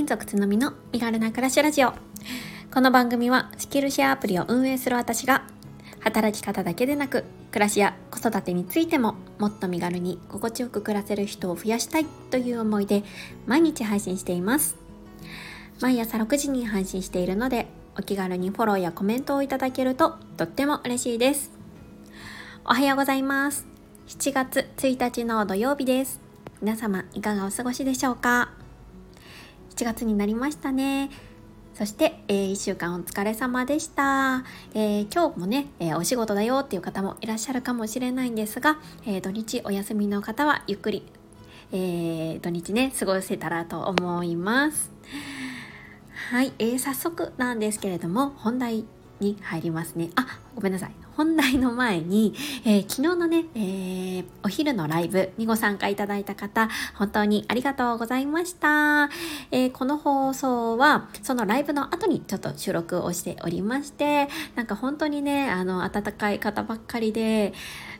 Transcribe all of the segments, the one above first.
金属つのみの身軽な暮らしラジオ。この番組はスキルシェアアプリを運営する私が働き方だけでなく暮らしや子育てについてももっと身軽に心地よく暮らせる人を増やしたいという思いで毎日配信しています。毎朝6時に配信しているのでお気軽にフォローやコメントをいただけるととっても嬉しいです。おはようございます。7月1日の土曜日です。皆様いかがお過ごしでしょうか？7月になりましたね。そして、えー、1週間お疲れ様でした、えー、今日もね、えー、お仕事だよっていう方もいらっしゃるかもしれないんですが、えー土日お休みの方はゆっくり、えー土日ね過ごせたらと思います。はい、えー、早速なんですけれども本題に入りますね。あごめんなさい。本題の前に、えー、昨日のね、えー、お昼のライブにご参加いただいた方、本当にありがとうございました。えー、この放送は、そのライブの後にちょっと収録をしておりまして、なんか本当にね、あの、温かい方ばっかりで、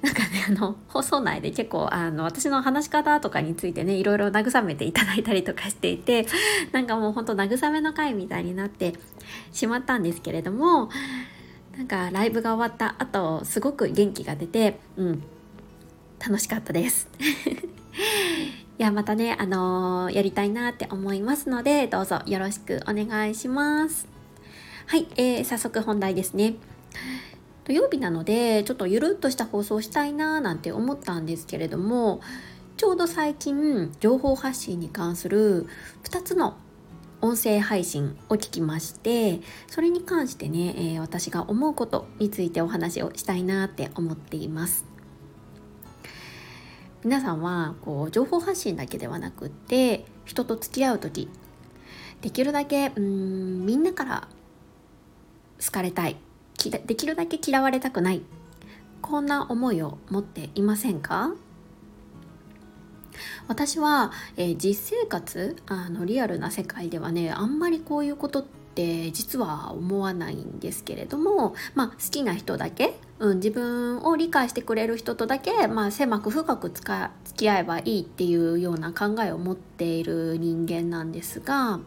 なんかね、あの、放送内で結構、あの、私の話し方とかについてね、いろいろ慰めていただいたりとかしていて、なんかもう本当慰めの回みたいになってしまったんですけれども、なんかライブが終わった後すごく元気が出て、うん、楽しかったです。いやまたね、あのー、やりたいなって思いますのでどうぞよろしくお願いします。はい、えー、早速本題ですね。土曜日なのでちょっとゆるっとした放送したいなーなんて思ったんですけれどもちょうど最近情報発信に関する2つの音声配信を聞きましてそれに関してね、えー、私が思うことについてお話をしたいなって思っています。皆さんはこう情報発信だけではなくって人と付き合う時できるだけうんみんなから好かれたいできるだけ嫌われたくないこんな思いを持っていませんか？私は、えー、実生活あのリアルな世界ではねあんまりこういうことって実は思わないんですけれども、まあ、好きな人だけ、うん、自分を理解してくれる人とだけ、まあ、狭く深く付き合えばいいっていうような考えを持っている人間なんですが。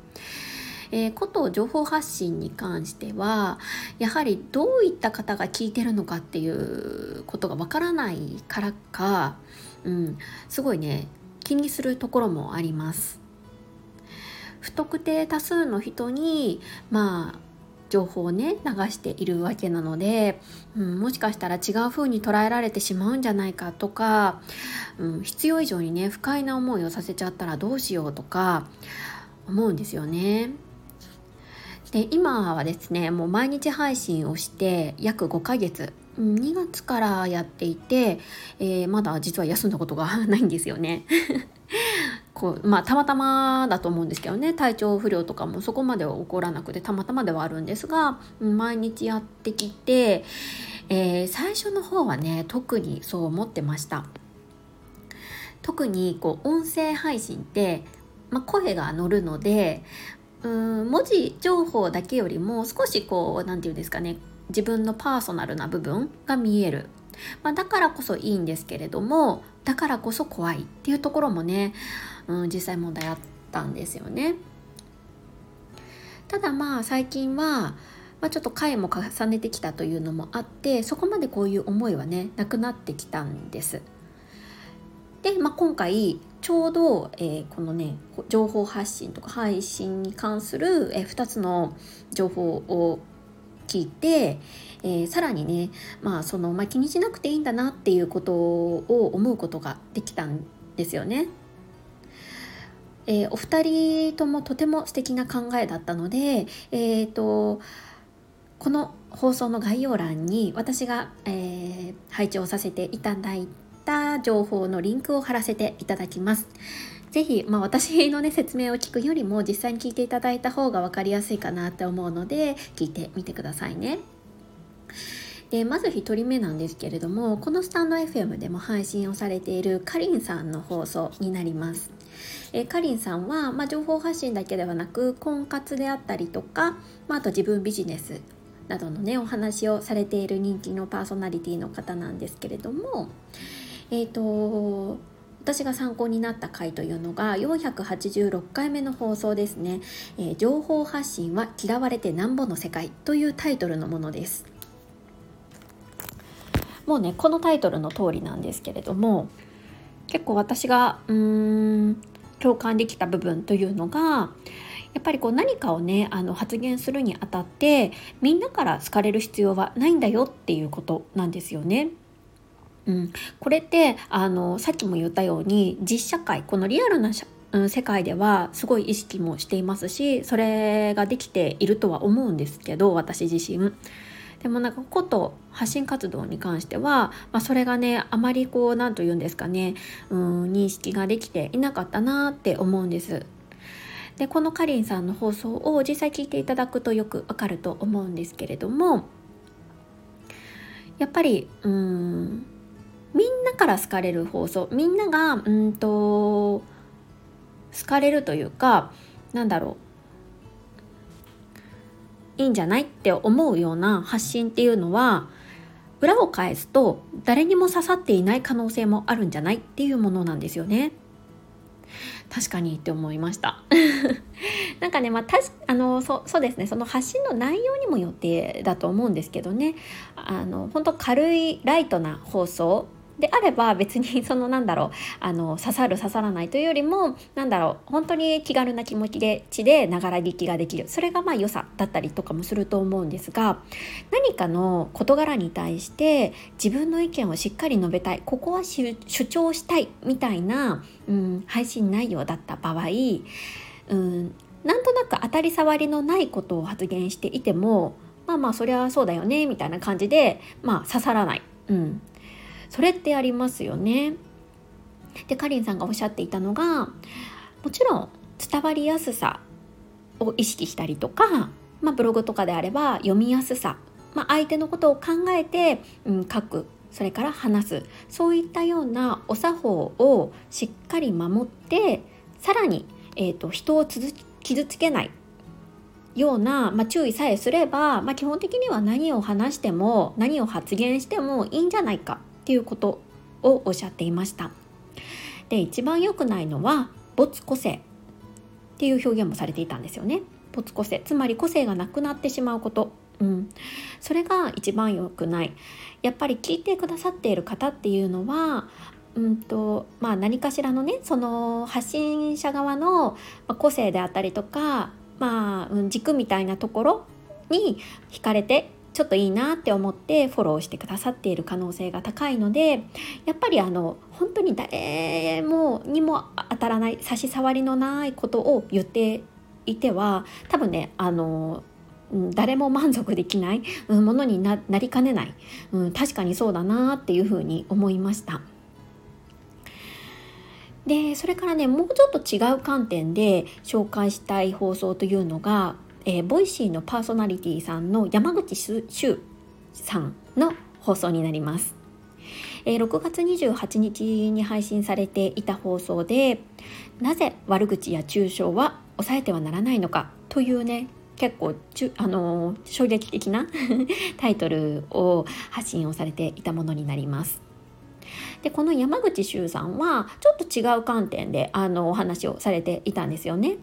えー、こと情報発信に関してはやはりどういった方が聞いてるのかっていうことがわからないからか、うん、すごいね気にするところもあります不特定多数の人にまあ情報をね流しているわけなので、うん、もしかしたら違う風に捉えられてしまうんじゃないかとか、うん、必要以上にね不快な思いをさせちゃったらどうしようとか思うんですよね。で今はですねもう毎日配信をして約5ヶ月2月からやっていて、えー、まだ実は休んだことがないんですよね。こうまあたまたまだと思うんですけどね体調不良とかもそこまでは起こらなくてたまたまではあるんですが毎日やってきて、えー、最初の方はね特にそう思ってました。特にこう音声配信って、まあ、声が乗るのでうん文字情報だけよりも少しこう何て言うんですかね自分のパーソナルな部分が見える、まあ、だからこそいいんですけれどもだからこそ怖いっていうところもね、うん、実際問題あったんですよね。ただまあ最近は、まあ、ちょっと回も重ねてきたというのもあってそこまでこういう思いはねなくなってきたんです。で、まあ、今回ちょうど、えー、このね情報発信とか配信に関する、えー、2つの情報を聞いて、えー、さらにね、まあそのまあ、気にしなくていいんだなっていうことを思うことができたんですよね。えー、お二人ともとても素敵な考えだったので、えーと、この放送の概要欄に私が、えー、配置をさせていただいた情報のリンクを貼らせていただきます。ぜひ、まあ、私のね説明を聞くよりも実際に聞いていただいた方が分かりやすいかなって思うので聞いてみてくださいね。でまず1人目なんですけれどもこのスタンド FM でも配信をされているかりんさんの放送になります。えかりんさんは、まあ、情報発信だけではなく婚活であったりとか、まあ、あと自分ビジネスなどのねお話をされている人気のパーソナリティの方なんですけれどもえっ、ー、と私が参考になった回というのが486回目の放送ですね、えー、情報発信は嫌われてなんぼの世界というタイトルのものですもうねこのタイトルの通りなんですけれども結構私がうーん共感できた部分というのがやっぱりこう何かをねあの発言するにあたってみんなから好かれる必要はないんだよっていうことなんですよね。うん、これってあのさっきも言ったように実社会このリアルな世界ではすごい意識もしていますしそれができているとは思うんですけど私自身。でもなんかこと発信活動に関しては、まあ、それがねあまりこう何と言うんですかねうん認識ができていなかったなって思うんです。でこのかりんさんの放送を実際聞いていただくとよくわかると思うんですけれどもやっぱりうんみんなから好かれる放送。みんながうんと好かれるというかなんだろう。いいんじゃないって思うような発信っていうのは裏を返すと誰にも刺さっていない可能性もあるんじゃないっていうものなんですよね。確かにって思いました。なんかねまあたしあのそそうですね。その発信の内容にもよってだと思うんですけどね。あの本当軽いライトな放送であれば別にそのなんだろう あの刺さる刺さらないというよりもなんだろう本当に気軽な気持ちで血でながら聞きができる。それがまあ良さだったりとかもすると思うんですが何かの事柄に対して自分の意見をしっかり述べたい。ここは主張したいみたいな、うん、配信内容だった場合、うん、なんとなく当たり障りのないことを発言していてもまあまあそりゃそうだよねみたいな感じでまあ刺さらない。うん。それってありますよね。でかりんさんがおっしゃっていたのがもちろん伝わりやすさを意識したりとか、まあ、ブログとかであれば読みやすさ、まあ、相手のことを考えて、うん、書く。それから話す。そういったようなお作法をしっかり守ってさらに、えーと、人を傷つけない。ような、まあ、注意さえすれば、まあ、基本的には何を話しても何を発言してもいいんじゃないか。っていうことをおっしゃっていました。で一番良くないのは没個性っていう表現もされていたんですよね。没個性つまり個性がなくなってしまうこと。うん、それが一番良くない。やっぱり聞いてくださっている方っていうのはうんとまあ、何かしらのねその発信者側の個性であったりとか、まあ、軸みたいなところに惹かれてちょっといいなって思ってフォローしてくださっている可能性が高いのでやっぱりあの本当に誰もにも当たらない差し障りのないことを言っていては多分ねあの誰も満足できないものになりかねない、うん、確かにそうだなっていうふうに思いました。でそれからねもうちょっと違う観点で紹介したい放送というのがえー、 Voicy のパーソナリティさんの山口周さんの放送になります。えー、6月28日に配信されていた放送でなぜ悪口や中傷は抑えてはならないのかというね結構ちゅ、あのー、衝撃的な タイトルを発信をされていたものになります。でこの山口周さんはちょっと違う観点であのお話をされていたんですよね。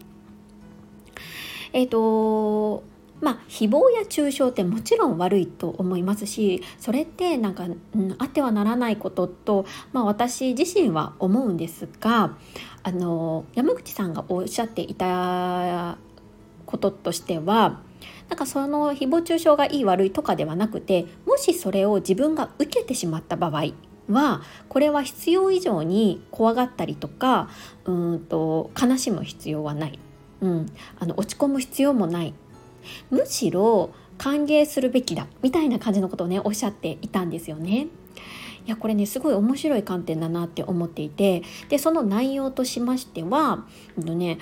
えっ、ー、とまあ誹謗や中傷ってもちろん悪いと思いますしそれってなんか、うん、あってはならないことと、まあ、私自身は思うんですがあの山口さんがおっしゃっていたこととしてはなんかその誹謗中傷がいい悪いとかではなくてもしそれを自分が受けてしまった場合はこれは必要以上に怖がったりとかうんと悲しむ必要はない。うん、あの落ち込む必要もない。むしろ歓迎するべきだみたいな感じのことをねおっしゃっていたんですよね。いやこれねすごい面白い観点だなって思っていて。でその内容としましては、えっとね、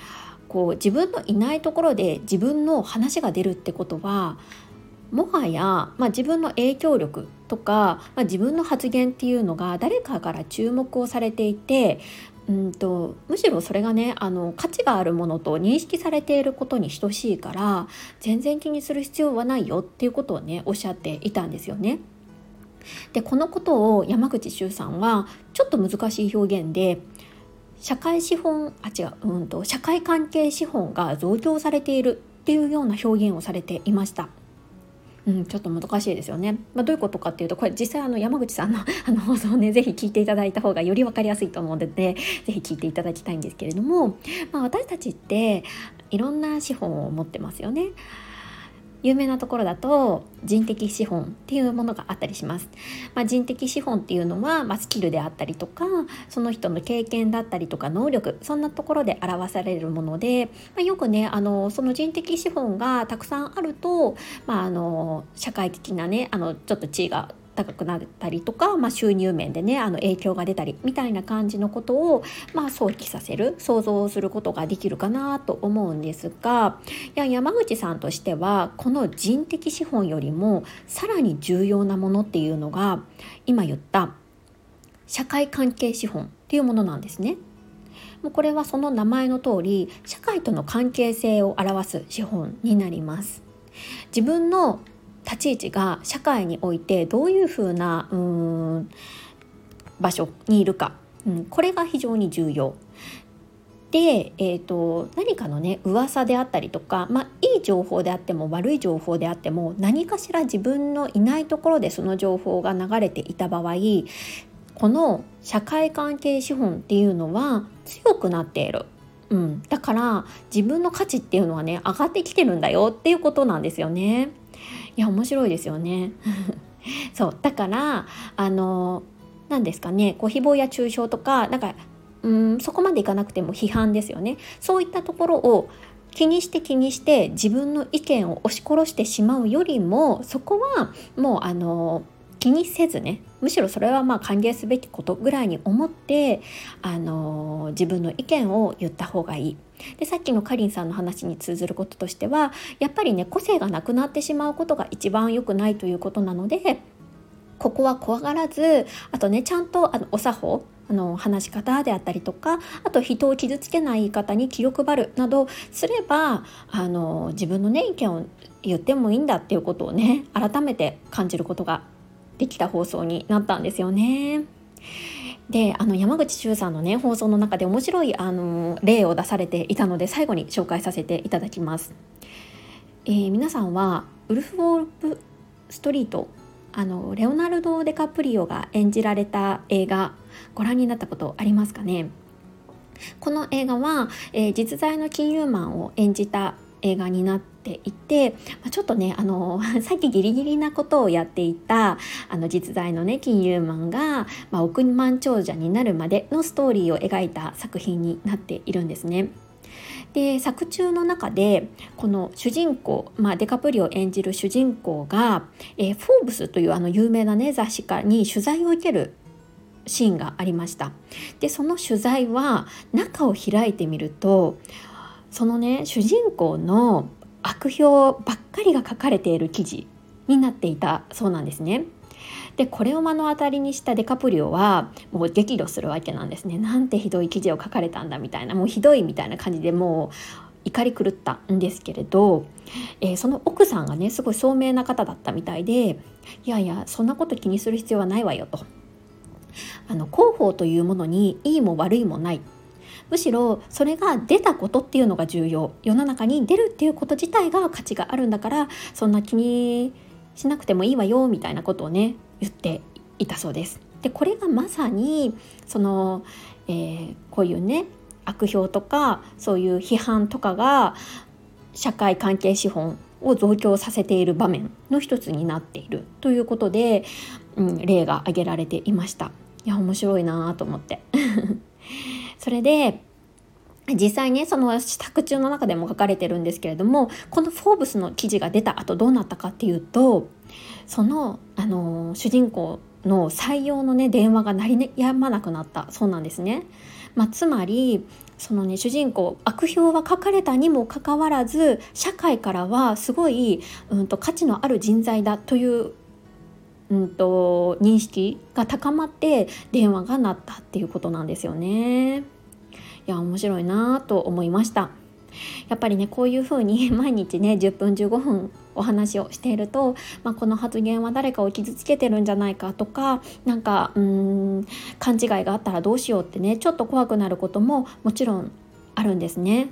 こう自分のいないところで自分の話が出るってことはもはや、まあ、自分の影響力とか、まあ、自分の発言っていうのが誰かから注目をされていてうんとむしろそれがねあの価値があるものと認識されていることに等しいから全然気にする必要はないよっていうことをねおっしゃっていたんですよね。でこのことを山口周さんはちょっと難しい表現で社会資本あ違ううんと社会関係資本が増強されているっていうような表現をされていました。うん、ちょっと難しいですよね。まあ、どういうことかっていうとこれ実際あの山口さんの あの放送をね是非聞いていただいた方がより分かりやすいと思うので、ね、是非聞いていただきたいんですけれども、まあ、私たちっていろんな資本を持ってますよね。有名なところだと人的資本っていうものがあったりします。まあ、人的資本っていうのは、まあ、スキルであったりとかその人の経験だったりとか能力そんなところで表されるもので、まあ、よくねあのその人的資本がたくさんあると、まあ、あの社会的なねあのちょっと地位が高くなったりとか、まあ、収入面でねあの影響が出たりみたいな感じのことを、まあ、想起させる想像することができるかなと思うんですがいや山口さんとしてはこの人的資本よりもさらに重要なものっていうのが今言った社会関係資本っていうものなんですね。もうこれはその名前の通り社会との関係性を表す資本になります。自分の立ち位置が社会においてどういうふうなうん場所にいるか、うん、これが非常に重要。で、えーと、何かのね噂であったりとか、まあ、いい情報であっても悪い情報であっても何かしら自分のいないところでその情報が流れていた場合この社会関係資本っていうのは強くなっている。うん、だから自分の価値っていうのはね上がってきてるんだよっていうことなんですよね。いや面白いですよね。そうだからあの何ですかねこう誹謗や中傷とかなんかうんそこまでいかなくても批判ですよねそういったところを気にして気にして自分の意見を押し殺してしまうよりもそこはもうあの気にせずねむしろそれはまあ歓迎すべきことぐらいに思ってあの自分の意見を言った方がいい。でさっきのかりんさんの話に通ずることとしてはやっぱりね個性がなくなってしまうことが一番良くないということなのでここは怖がらずあとねちゃんとあのお作法あの話し方であったりとかあと人を傷つけない言い方に気を配るなどすればあの自分のね意見を言ってもいいんだっていうことをね改めて感じることができた放送になったんですよね。であの山口周さんのね放送の中で面白いあの例を出されていたので最後に紹介させていただきます。えー、皆さんはウルフ・ウォープ・ストリートあのレオナルド・デカプリオが演じられた映画ご覧になったことありますかね？この映画は、えー、実在の金融マンを演じた映画になっっていて、ま、ちょっとねあの さっきギリギリなことをやっていたあの実在のね金融マンが、まあ、億万長者になるまでのストーリーを描いた作品になっているんですね。で作中の中でこの主人公、まあ、デカプリを演じる主人公が、えー、フォーブスというあの有名な、ね、雑誌家に取材を受けるシーンがありましたでその取材は中を開いてみるとそのね主人公の悪評ばっかりが書かれている記事になっていたそうなんですね。でこれを目の当たりにしたデカプリオはもう激怒するわけなんですね。なんてひどい記事を書かれたんだみたいなもうひどいみたいな感じでもう怒り狂ったんですけれど、えー、その奥さんがねすごい聡明な方だったみたいでいやいやそんなこと気にする必要はないわよと。あの広報というものにいいも悪いもないむしろそれが出たことっていうのが重要世の中に出るっていうこと自体が価値があるんだからそんな気にしなくてもいいわよみたいなことをね言っていたそうです。でこれがまさにその、えー、こういうね悪評とかそういう批判とかが社会関係資本を増強させている場面の一つになっているということで、うん、例が挙げられていました。いや面白いなと思って それで実際ねその作中の中でも書かれてるんですけれどもこの「フォーブス」の記事が出た後どうなったかっていうとその、あの主人公の採用のね電話が鳴りやまなくなったそうなんですね。まあ、つまりそのね主人公悪評は書かれたにもかかわらず社会からはすごい、うんと、価値のある人材だといううんと、認識が高まって電話が鳴ったっていうことなんですよね。いや面白いなと思いました。やっぱりねこういうふうに毎日ね10分15分お話をしていると、まあ、この発言は誰かを傷つけてるんじゃないかとかなんかうーん勘違いがあったらどうしようってねちょっと怖くなることももちろんあるんですね。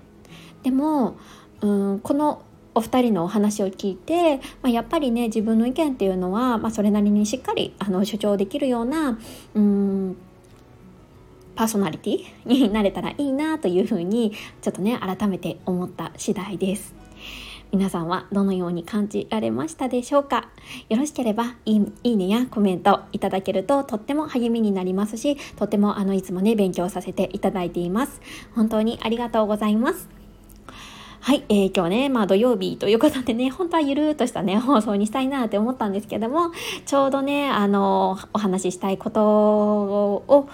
でもうんこのお二人のお話を聞いて、まあ、やっぱりね自分の意見っていうのは、まあ、それなりにしっかりあの主張できるようなうんパーソナリティになれたらいいなというふうにちょっとね改めて思った次第です。皆さんはどのように感じられましたでしょうか？よろしければいいねやコメントいただけるととっても励みになりますしとてもあのいつもね勉強させていただいています。本当にありがとうございます。はい、えー、今日ね、まあ土曜日ということでね、本当はゆるーっとしたね、放送にしたいなって思ったんですけども、ちょうどね、あの、お話ししたいことを、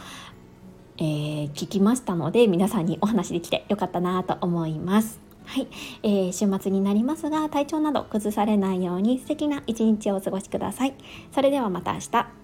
えー、聞きましたので、皆さんにお話できてよかったなと思います。はい、えー、週末になりますが、体調など崩されないように素敵な一日をお過ごしください。それではまた明日。